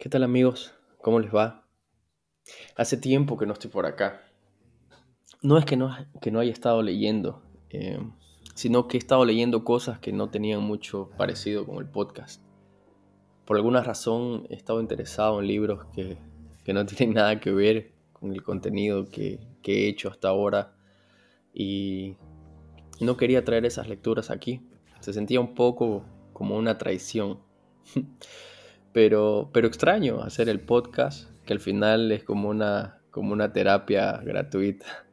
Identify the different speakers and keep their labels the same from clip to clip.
Speaker 1: ¿Qué tal amigos? ¿Cómo les va? Hace tiempo que no estoy por acá. No es que no, que no haya estado leyendo, eh, sino que he estado leyendo cosas que no tenían mucho parecido con el podcast. Por alguna razón he estado interesado en libros que, que no tienen nada que ver con el contenido que, que he hecho hasta ahora y no quería traer esas lecturas aquí. Se sentía un poco como una traición. Pero, pero extraño hacer el podcast, que al final es como una, como una terapia gratuita.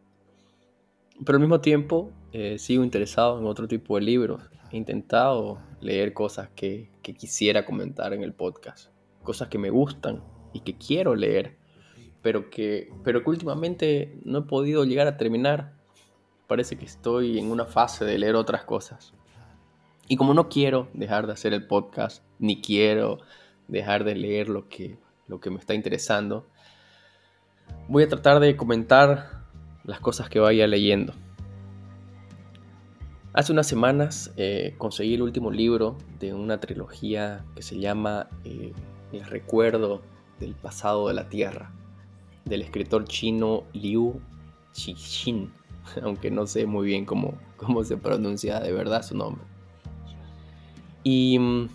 Speaker 1: Pero al mismo tiempo eh, sigo interesado en otro tipo de libros. He intentado leer cosas que, que quisiera comentar en el podcast. Cosas que me gustan y que quiero leer, pero que, pero que últimamente no he podido llegar a terminar. Parece que estoy en una fase de leer otras cosas. Y como no quiero dejar de hacer el podcast, ni quiero dejar de leer lo que, lo que me está interesando, voy a tratar de comentar las cosas que vaya leyendo. Hace unas semanas eh, conseguí el último libro de una trilogía que se llama eh, El recuerdo del pasado de la Tierra, del escritor chino Liu Cixin, aunque no sé muy bien cómo, cómo se pronuncia de verdad su nombre. Y mm,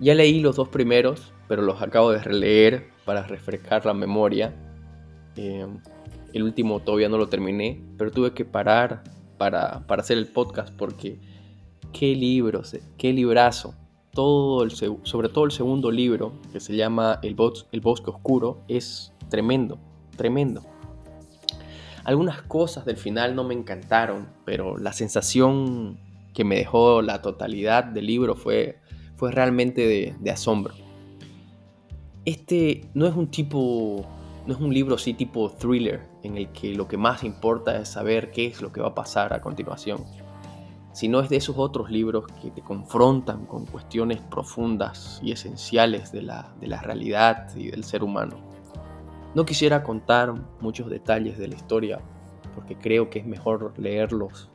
Speaker 1: ya leí los dos primeros, pero los acabo de releer para refrescar la memoria. Eh, el último todavía no lo terminé, pero tuve que parar para, hacer el podcast porque qué libros, qué librazo. Todo el, sobre todo el segundo libro, que se llama el, el Bosque Oscuro, es tremendo, tremendo. Algunas cosas del final no me encantaron, pero la sensación que me dejó la totalidad del libro fue fue realmente de, asombro. Este no es un tipo, no es un libro así tipo thriller en el que lo que más importa es saber qué es lo que va a pasar a continuación, sino es de esos otros libros que te confrontan con cuestiones profundas y esenciales de la, de la realidad y del ser humano. No quisiera contar muchos detalles de la historia porque creo que es mejor leerlos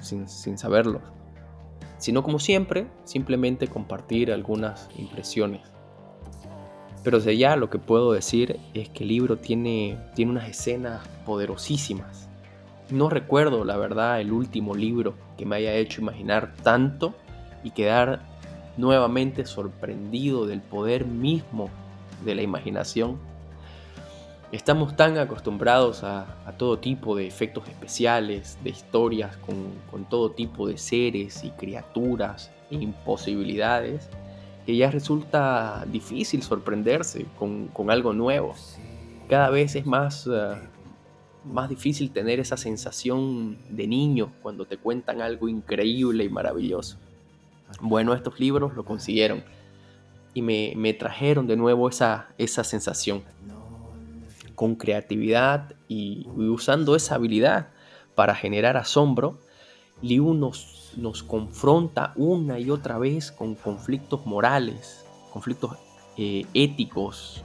Speaker 1: sin, sin saberlos sino como siempre, simplemente compartir algunas impresiones. Pero desde ya lo que puedo decir es que el libro tiene, tiene unas escenas poderosísimas. No recuerdo, la verdad, el último libro que me haya hecho imaginar tanto y quedar nuevamente sorprendido del poder mismo de la imaginación Estamos tan acostumbrados a, todo tipo de efectos especiales, de historias con, todo tipo de seres y criaturas e imposibilidades, que ya resulta difícil sorprenderse con, algo nuevo. Cada vez es más, eh, más difícil tener esa sensación de niño cuando te cuentan algo increíble y maravilloso. Bueno, estos libros lo consiguieron y me, trajeron de nuevo esa, esa sensación con creatividad y, usando esa habilidad para generar asombro, Liu nos, nos confronta una y otra vez con conflictos morales, conflictos eh, éticos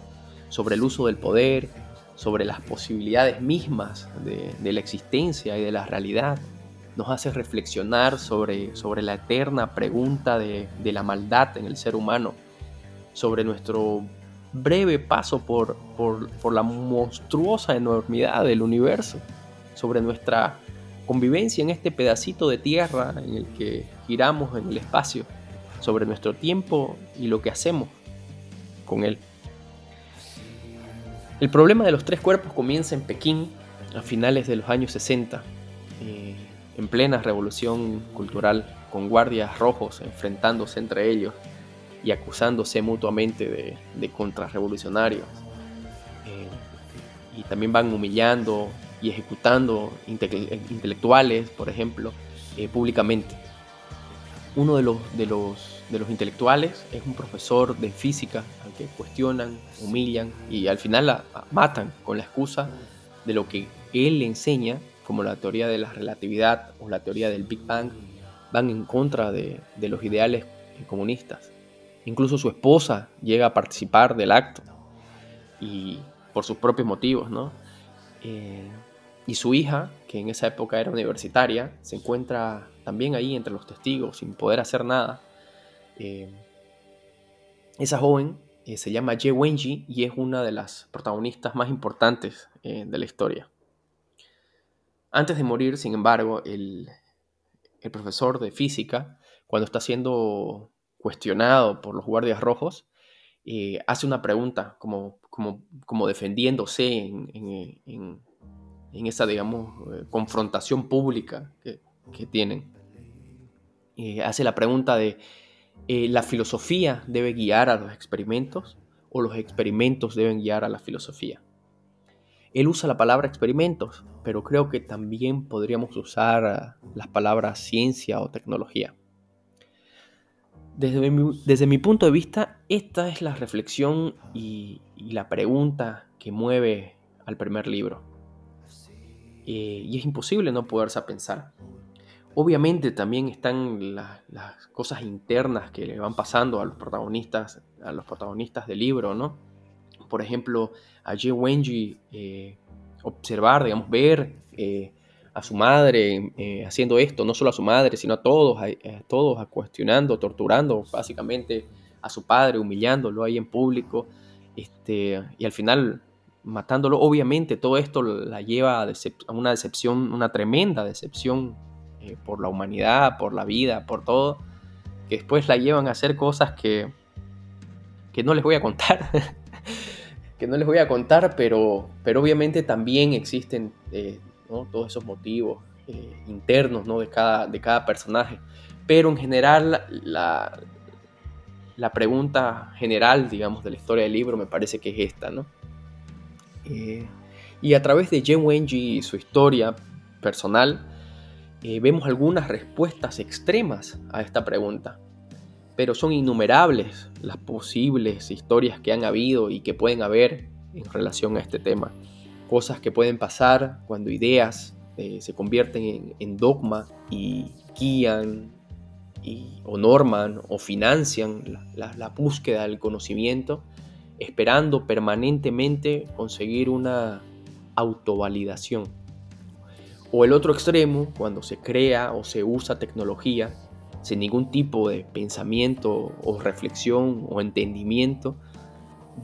Speaker 1: sobre el uso del poder, sobre las posibilidades mismas de, la existencia y de la realidad. Nos hace reflexionar sobre, sobre la eterna pregunta de, de la maldad en el ser humano, sobre nuestro breve paso por, por, la monstruosa enormidad del universo, sobre nuestra convivencia en este pedacito de tierra en el que giramos en el espacio, sobre nuestro tiempo y lo que hacemos con él. El problema de los tres cuerpos comienza en Pekín a finales de los años 60, eh, en plena revolución cultural, con guardias rojos enfrentándose entre ellos y acusándose mutuamente de, de contrarrevolucionarios. Eh, y también van humillando y ejecutando intelectuales, por ejemplo, eh, públicamente. Uno de los, de, los, de los intelectuales es un profesor de física al que cuestionan, humillan y al final la matan con la excusa de lo que él le enseña, como la teoría de la relatividad o la teoría del Big Bang, van en contra de, de los ideales comunistas. Incluso su esposa llega a participar del acto y por sus propios motivos, ¿no? Eh, y su hija, que en esa época era universitaria, se encuentra también ahí entre los testigos sin poder hacer nada. Eh, esa joven eh, se llama Ye Wenji y es una de las protagonistas más importantes de la historia. Antes de morir, sin embargo, el, profesor de física, cuando está siendo cuestionado por los guardias rojos, eh, hace una pregunta como, como, como defendiéndose en, esa, digamos, confrontación pública que, tienen. hace la pregunta de eh, la filosofía debe guiar a los experimentos o los experimentos deben guiar a la filosofía. Él usa la palabra experimentos, pero creo que también podríamos usar eh, las palabras ciencia o tecnología. Desde mi, punto de vista, esta es la reflexión y, la pregunta que mueve al primer libro. Eh, y es imposible no poderse pensar. Obviamente también están las cosas internas que le van pasando a los protagonistas, a los protagonistas del libro, ¿no? Por ejemplo, a Jay Wenji eh, observar, digamos, ver eh, a su madre eh, haciendo esto, no solo a su madre, sino a todos, a, todos cuestionando, torturando básicamente a su padre, humillándolo ahí en público, este, y al final matándolo. Obviamente todo esto la lleva a una decepción, una tremenda decepción eh, por la humanidad, por la vida, por todo, que después la llevan a hacer cosas que, que no les voy a contar. que no les voy a contar, pero, pero obviamente también existen eh, todos esos motivos eh, internos ¿no? de, cada, de cada personaje. Pero en general, la, la pregunta general, digamos, de la historia del libro me parece que es esta, ¿no? y a través de Jen Wenji y su historia personal, eh, vemos algunas respuestas extremas a esta pregunta, pero son innumerables las posibles historias que han habido y que pueden haber en relación a este tema. Cosas que pueden pasar cuando ideas eh, se convierten en, dogma y guían o norman o financian la búsqueda del conocimiento, esperando permanentemente conseguir una autovalidación. O el otro extremo, cuando se crea o se usa tecnología sin ningún tipo de pensamiento o reflexión o entendimiento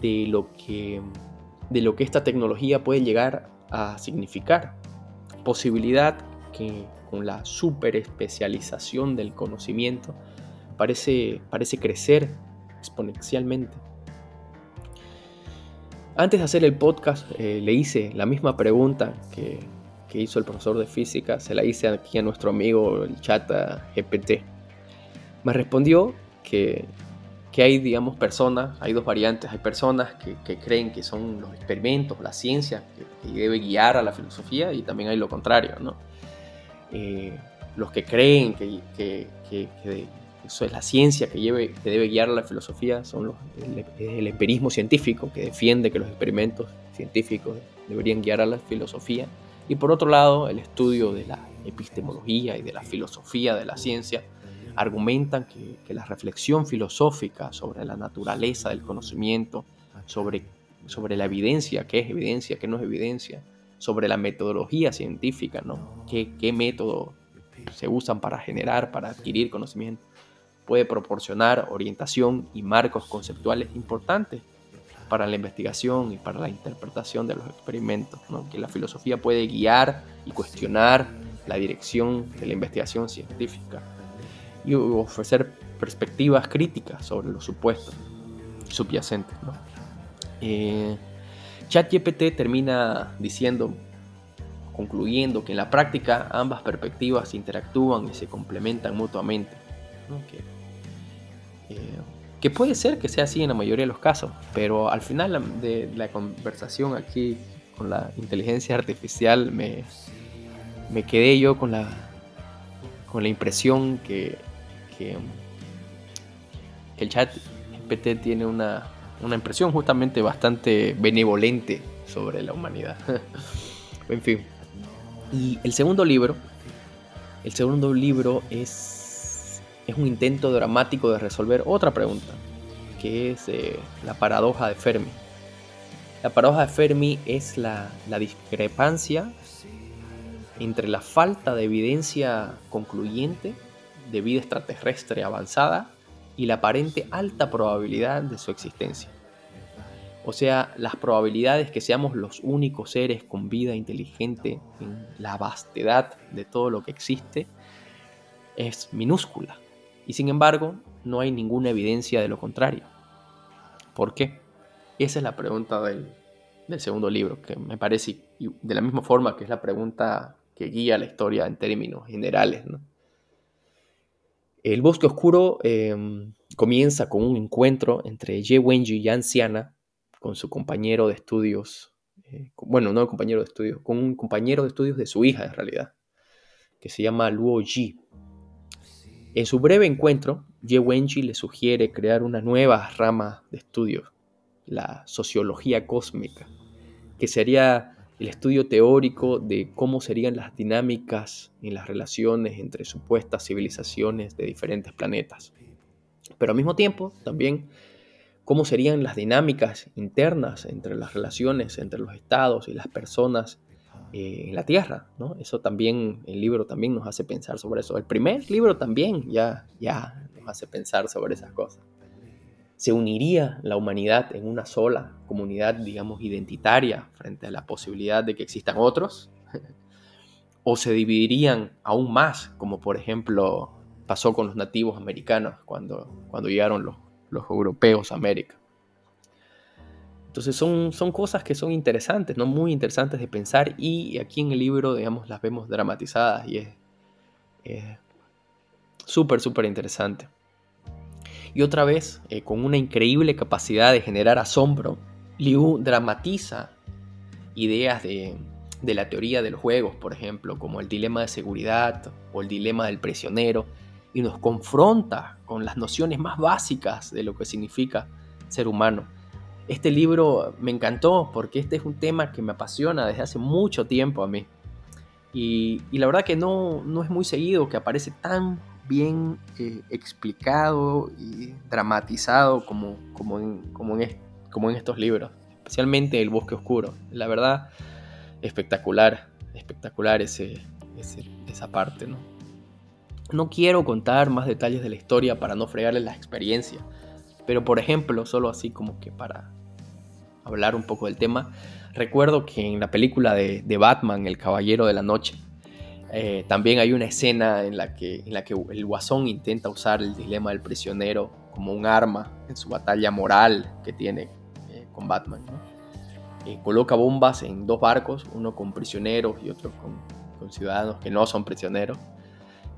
Speaker 1: de lo que, de lo que esta tecnología puede llegar a significar. Posibilidad que con la super especialización del conocimiento parece, parece crecer exponencialmente. Antes de hacer el podcast eh, le hice la misma pregunta que, que hizo el profesor de física, se la hice aquí a nuestro amigo el chat GPT. Me respondió que, que hay, digamos, personas, hay dos variantes, hay personas que, que creen que son los experimentos, la ciencia, que, debe guiar a la filosofía y también hay lo contrario, ¿no? Eh, los que creen que, que, eso es la ciencia que, lleve, que debe guiar a la filosofía son los, el, el, empirismo científico que defiende que los experimentos científicos deberían guiar a la filosofía y por otro lado, el estudio de la epistemología y de la filosofía de la ciencia argumentan que, la reflexión filosófica sobre la naturaleza del conocimiento, sobre, sobre la evidencia, qué es evidencia, qué no es evidencia, sobre la metodología científica, ¿no? ¿Qué, qué método se usan para generar, para adquirir conocimiento, puede proporcionar orientación y marcos conceptuales importantes para la investigación y para la interpretación de los experimentos, que la filosofía puede guiar y cuestionar la dirección de la investigación científica y ofrecer perspectivas críticas sobre los supuestos subyacentes. Eh, ChatGPT termina diciendo, concluyendo que en la práctica ambas perspectivas interactúan y se complementan mutuamente. Eh, que puede ser que sea así en la mayoría de los casos, pero al final de la conversación aquí con la inteligencia artificial me, me quedé yo con la, con la impresión que, que, el chat GPT tiene una, una impresión justamente bastante benevolente sobre la humanidad. en fin. Y el segundo libro, el segundo libro es es un intento dramático de resolver otra pregunta, que es eh, la paradoja de Fermi. La paradoja de Fermi es la, la discrepancia entre la falta de evidencia concluyente de vida extraterrestre avanzada y la aparente alta probabilidad de su existencia. O sea, las probabilidades que seamos los únicos seres con vida inteligente en la vastedad de todo lo que existe es minúscula. Y sin embargo, no hay ninguna evidencia de lo contrario. ¿Por qué? Esa es la pregunta del, segundo libro, que me parece de la misma forma que es la pregunta que guía la historia en términos generales. El bosque oscuro em, comienza con un encuentro entre Ye Wenji y Anciana con su compañero de estudios, eh, bueno, no compañero de estudios, con un compañero de estudios de su hija en realidad, que se llama Luo Ji. En su breve encuentro, Ye Wenji le sugiere crear una nueva rama de estudios, la sociología cósmica, que sería el estudio teórico de cómo serían las dinámicas en las relaciones entre supuestas civilizaciones de diferentes planetas. Pero al mismo tiempo, también cómo serían las dinámicas internas entre las relaciones entre los estados y las personas eh, en la Tierra. ¿no? Eso también, el libro también nos hace pensar sobre eso. El primer libro también ya, ya nos hace pensar sobre esas cosas. ¿Se uniría la humanidad en una sola comunidad, digamos, identitaria frente a la posibilidad de que existan otros? ¿O se dividirían aún más, como por ejemplo pasó con los nativos americanos cuando, cuando llegaron los los europeos a América. Entonces son, son cosas que son interesantes, ¿no? muy interesantes de pensar y aquí en el libro, digamos, las vemos dramatizadas y es súper, súper interesante. Y otra vez, eh, con una increíble capacidad de generar asombro, Liu dramatiza ideas de, de la teoría de los juegos, por ejemplo, como el dilema de seguridad o el dilema del prisionero, y nos confronta con las nociones más básicas de lo que significa ser humano. Este libro me encantó porque este es un tema que me apasiona desde hace mucho tiempo a mí. Y, la verdad que no, no, es muy seguido que aparece tan bien eh, explicado y dramatizado como, como, en, como, en, estos libros, especialmente El Bosque Oscuro. La verdad, espectacular, espectacular ese, esa parte, ¿no? No quiero contar más detalles de la historia para no fregarles la experiencia, pero por ejemplo, solo así como que para hablar un poco del tema, recuerdo que en la película de, Batman, El Caballero de la Noche, eh, también hay una escena en la, que, el guasón intenta usar el dilema del prisionero como un arma en su batalla moral que tiene eh, con Batman. Coloca bombas en dos barcos, uno con prisioneros y otro con ciudadanos que no son prisioneros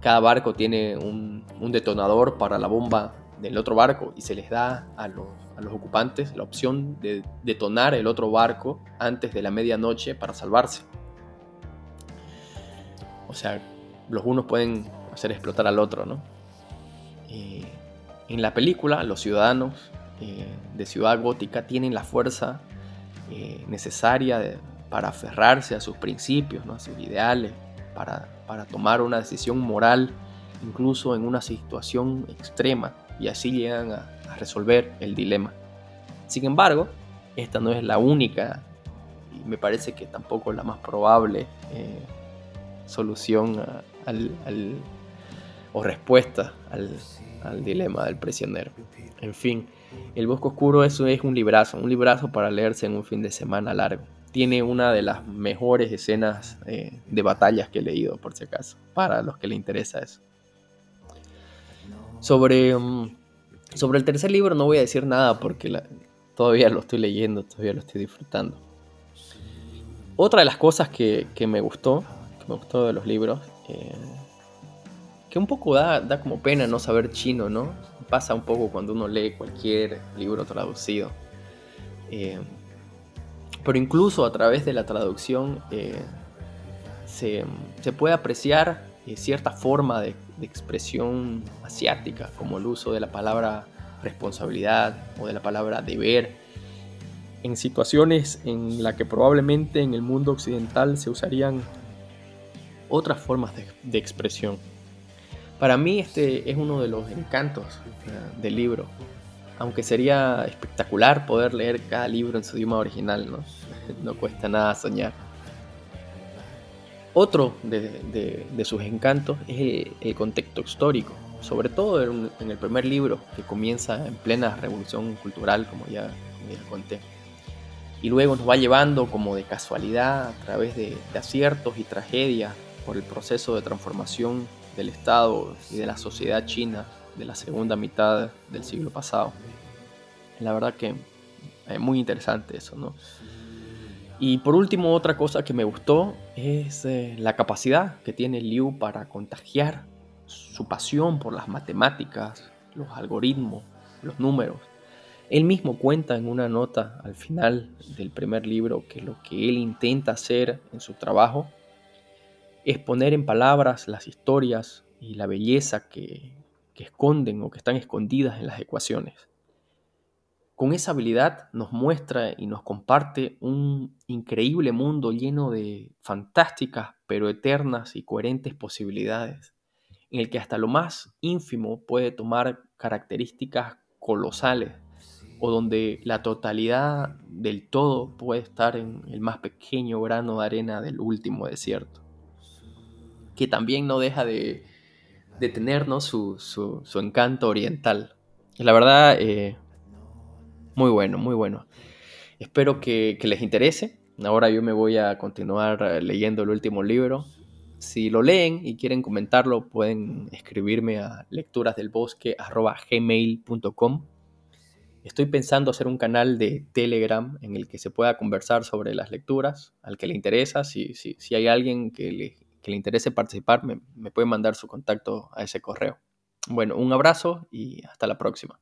Speaker 1: cada barco tiene un, detonador para la bomba del otro barco y se les da a los, ocupantes la opción de detonar el otro barco antes de la medianoche para salvarse. O sea, los unos pueden hacer explotar al otro, ¿no? Eh, en la película, los ciudadanos eh, de Ciudad Gótica tienen la fuerza eh, necesaria para aferrarse a sus principios, ¿no? a sus ideales, para para tomar una decisión moral, incluso en una situación extrema, y así llegan a, resolver el dilema. Sin embargo, esta no es la única, y me parece que tampoco la más probable solución al, o respuesta al, dilema del prisionero. En fin, El Bosque Oscuro es un librazo, un librazo para leerse en un fin de semana largo tiene una de las mejores escenas eh, de batallas que he leído, por si acaso, para los que le interesa eso. Sobre, mm, sobre el tercer libro no voy a decir nada porque todavía lo estoy leyendo, todavía lo estoy disfrutando. Otra de las cosas que, que me gustó de los libros, eh, que un poco da, da como pena no saber chino, ¿no? Pasa un poco cuando uno lee cualquier libro traducido. Eh, pero incluso a través de la traducción eh, se, puede apreciar cierta forma de, expresión asiática, como el uso de la palabra responsabilidad o de la palabra deber, en situaciones en las que probablemente en el mundo occidental se usarían otras formas de, expresión. Para mí este es uno de los encantos eh, del libro, aunque sería espectacular poder leer cada libro en su idioma original, ¿no? No cuesta nada soñar. Otro de, sus encantos es el, contexto histórico, sobre todo en, el primer libro, que comienza en plena revolución cultural, como ya, conté. y luego nos va llevando como de casualidad a través de, de aciertos y tragedias por el proceso de transformación del Estado y de la sociedad china de la segunda mitad del siglo pasado. La verdad que es muy interesante eso, ¿no? Y por último, otra cosa que me gustó es eh, la capacidad que tiene Liu para contagiar su pasión por las matemáticas, los algoritmos, los números. Él mismo cuenta en una nota al final del primer libro que lo que él intenta hacer en su trabajo es poner en palabras las historias y la belleza que, esconden o que están escondidas en las ecuaciones. Con esa habilidad nos muestra y nos comparte un increíble mundo lleno de fantásticas pero eternas y coherentes posibilidades, en el que hasta lo más ínfimo puede tomar características colosales o donde la totalidad del todo puede estar en el más pequeño grano de arena del último desierto, que también no deja de, de tener su, su, encanto oriental. La verdad, eh, muy bueno, muy bueno. Espero que, que les interese. Ahora yo me voy a continuar eh, leyendo el último libro. Si lo leen y quieren comentarlo, pueden escribirme a lecturasdelbosque.gmail.com Estoy pensando hacer un canal de Telegram en el que se pueda conversar sobre las lecturas, al que le interesa. Si, si, si hay alguien que le, que le interese participar, me, me puede mandar su contacto a ese correo. Bueno, un abrazo y hasta la próxima.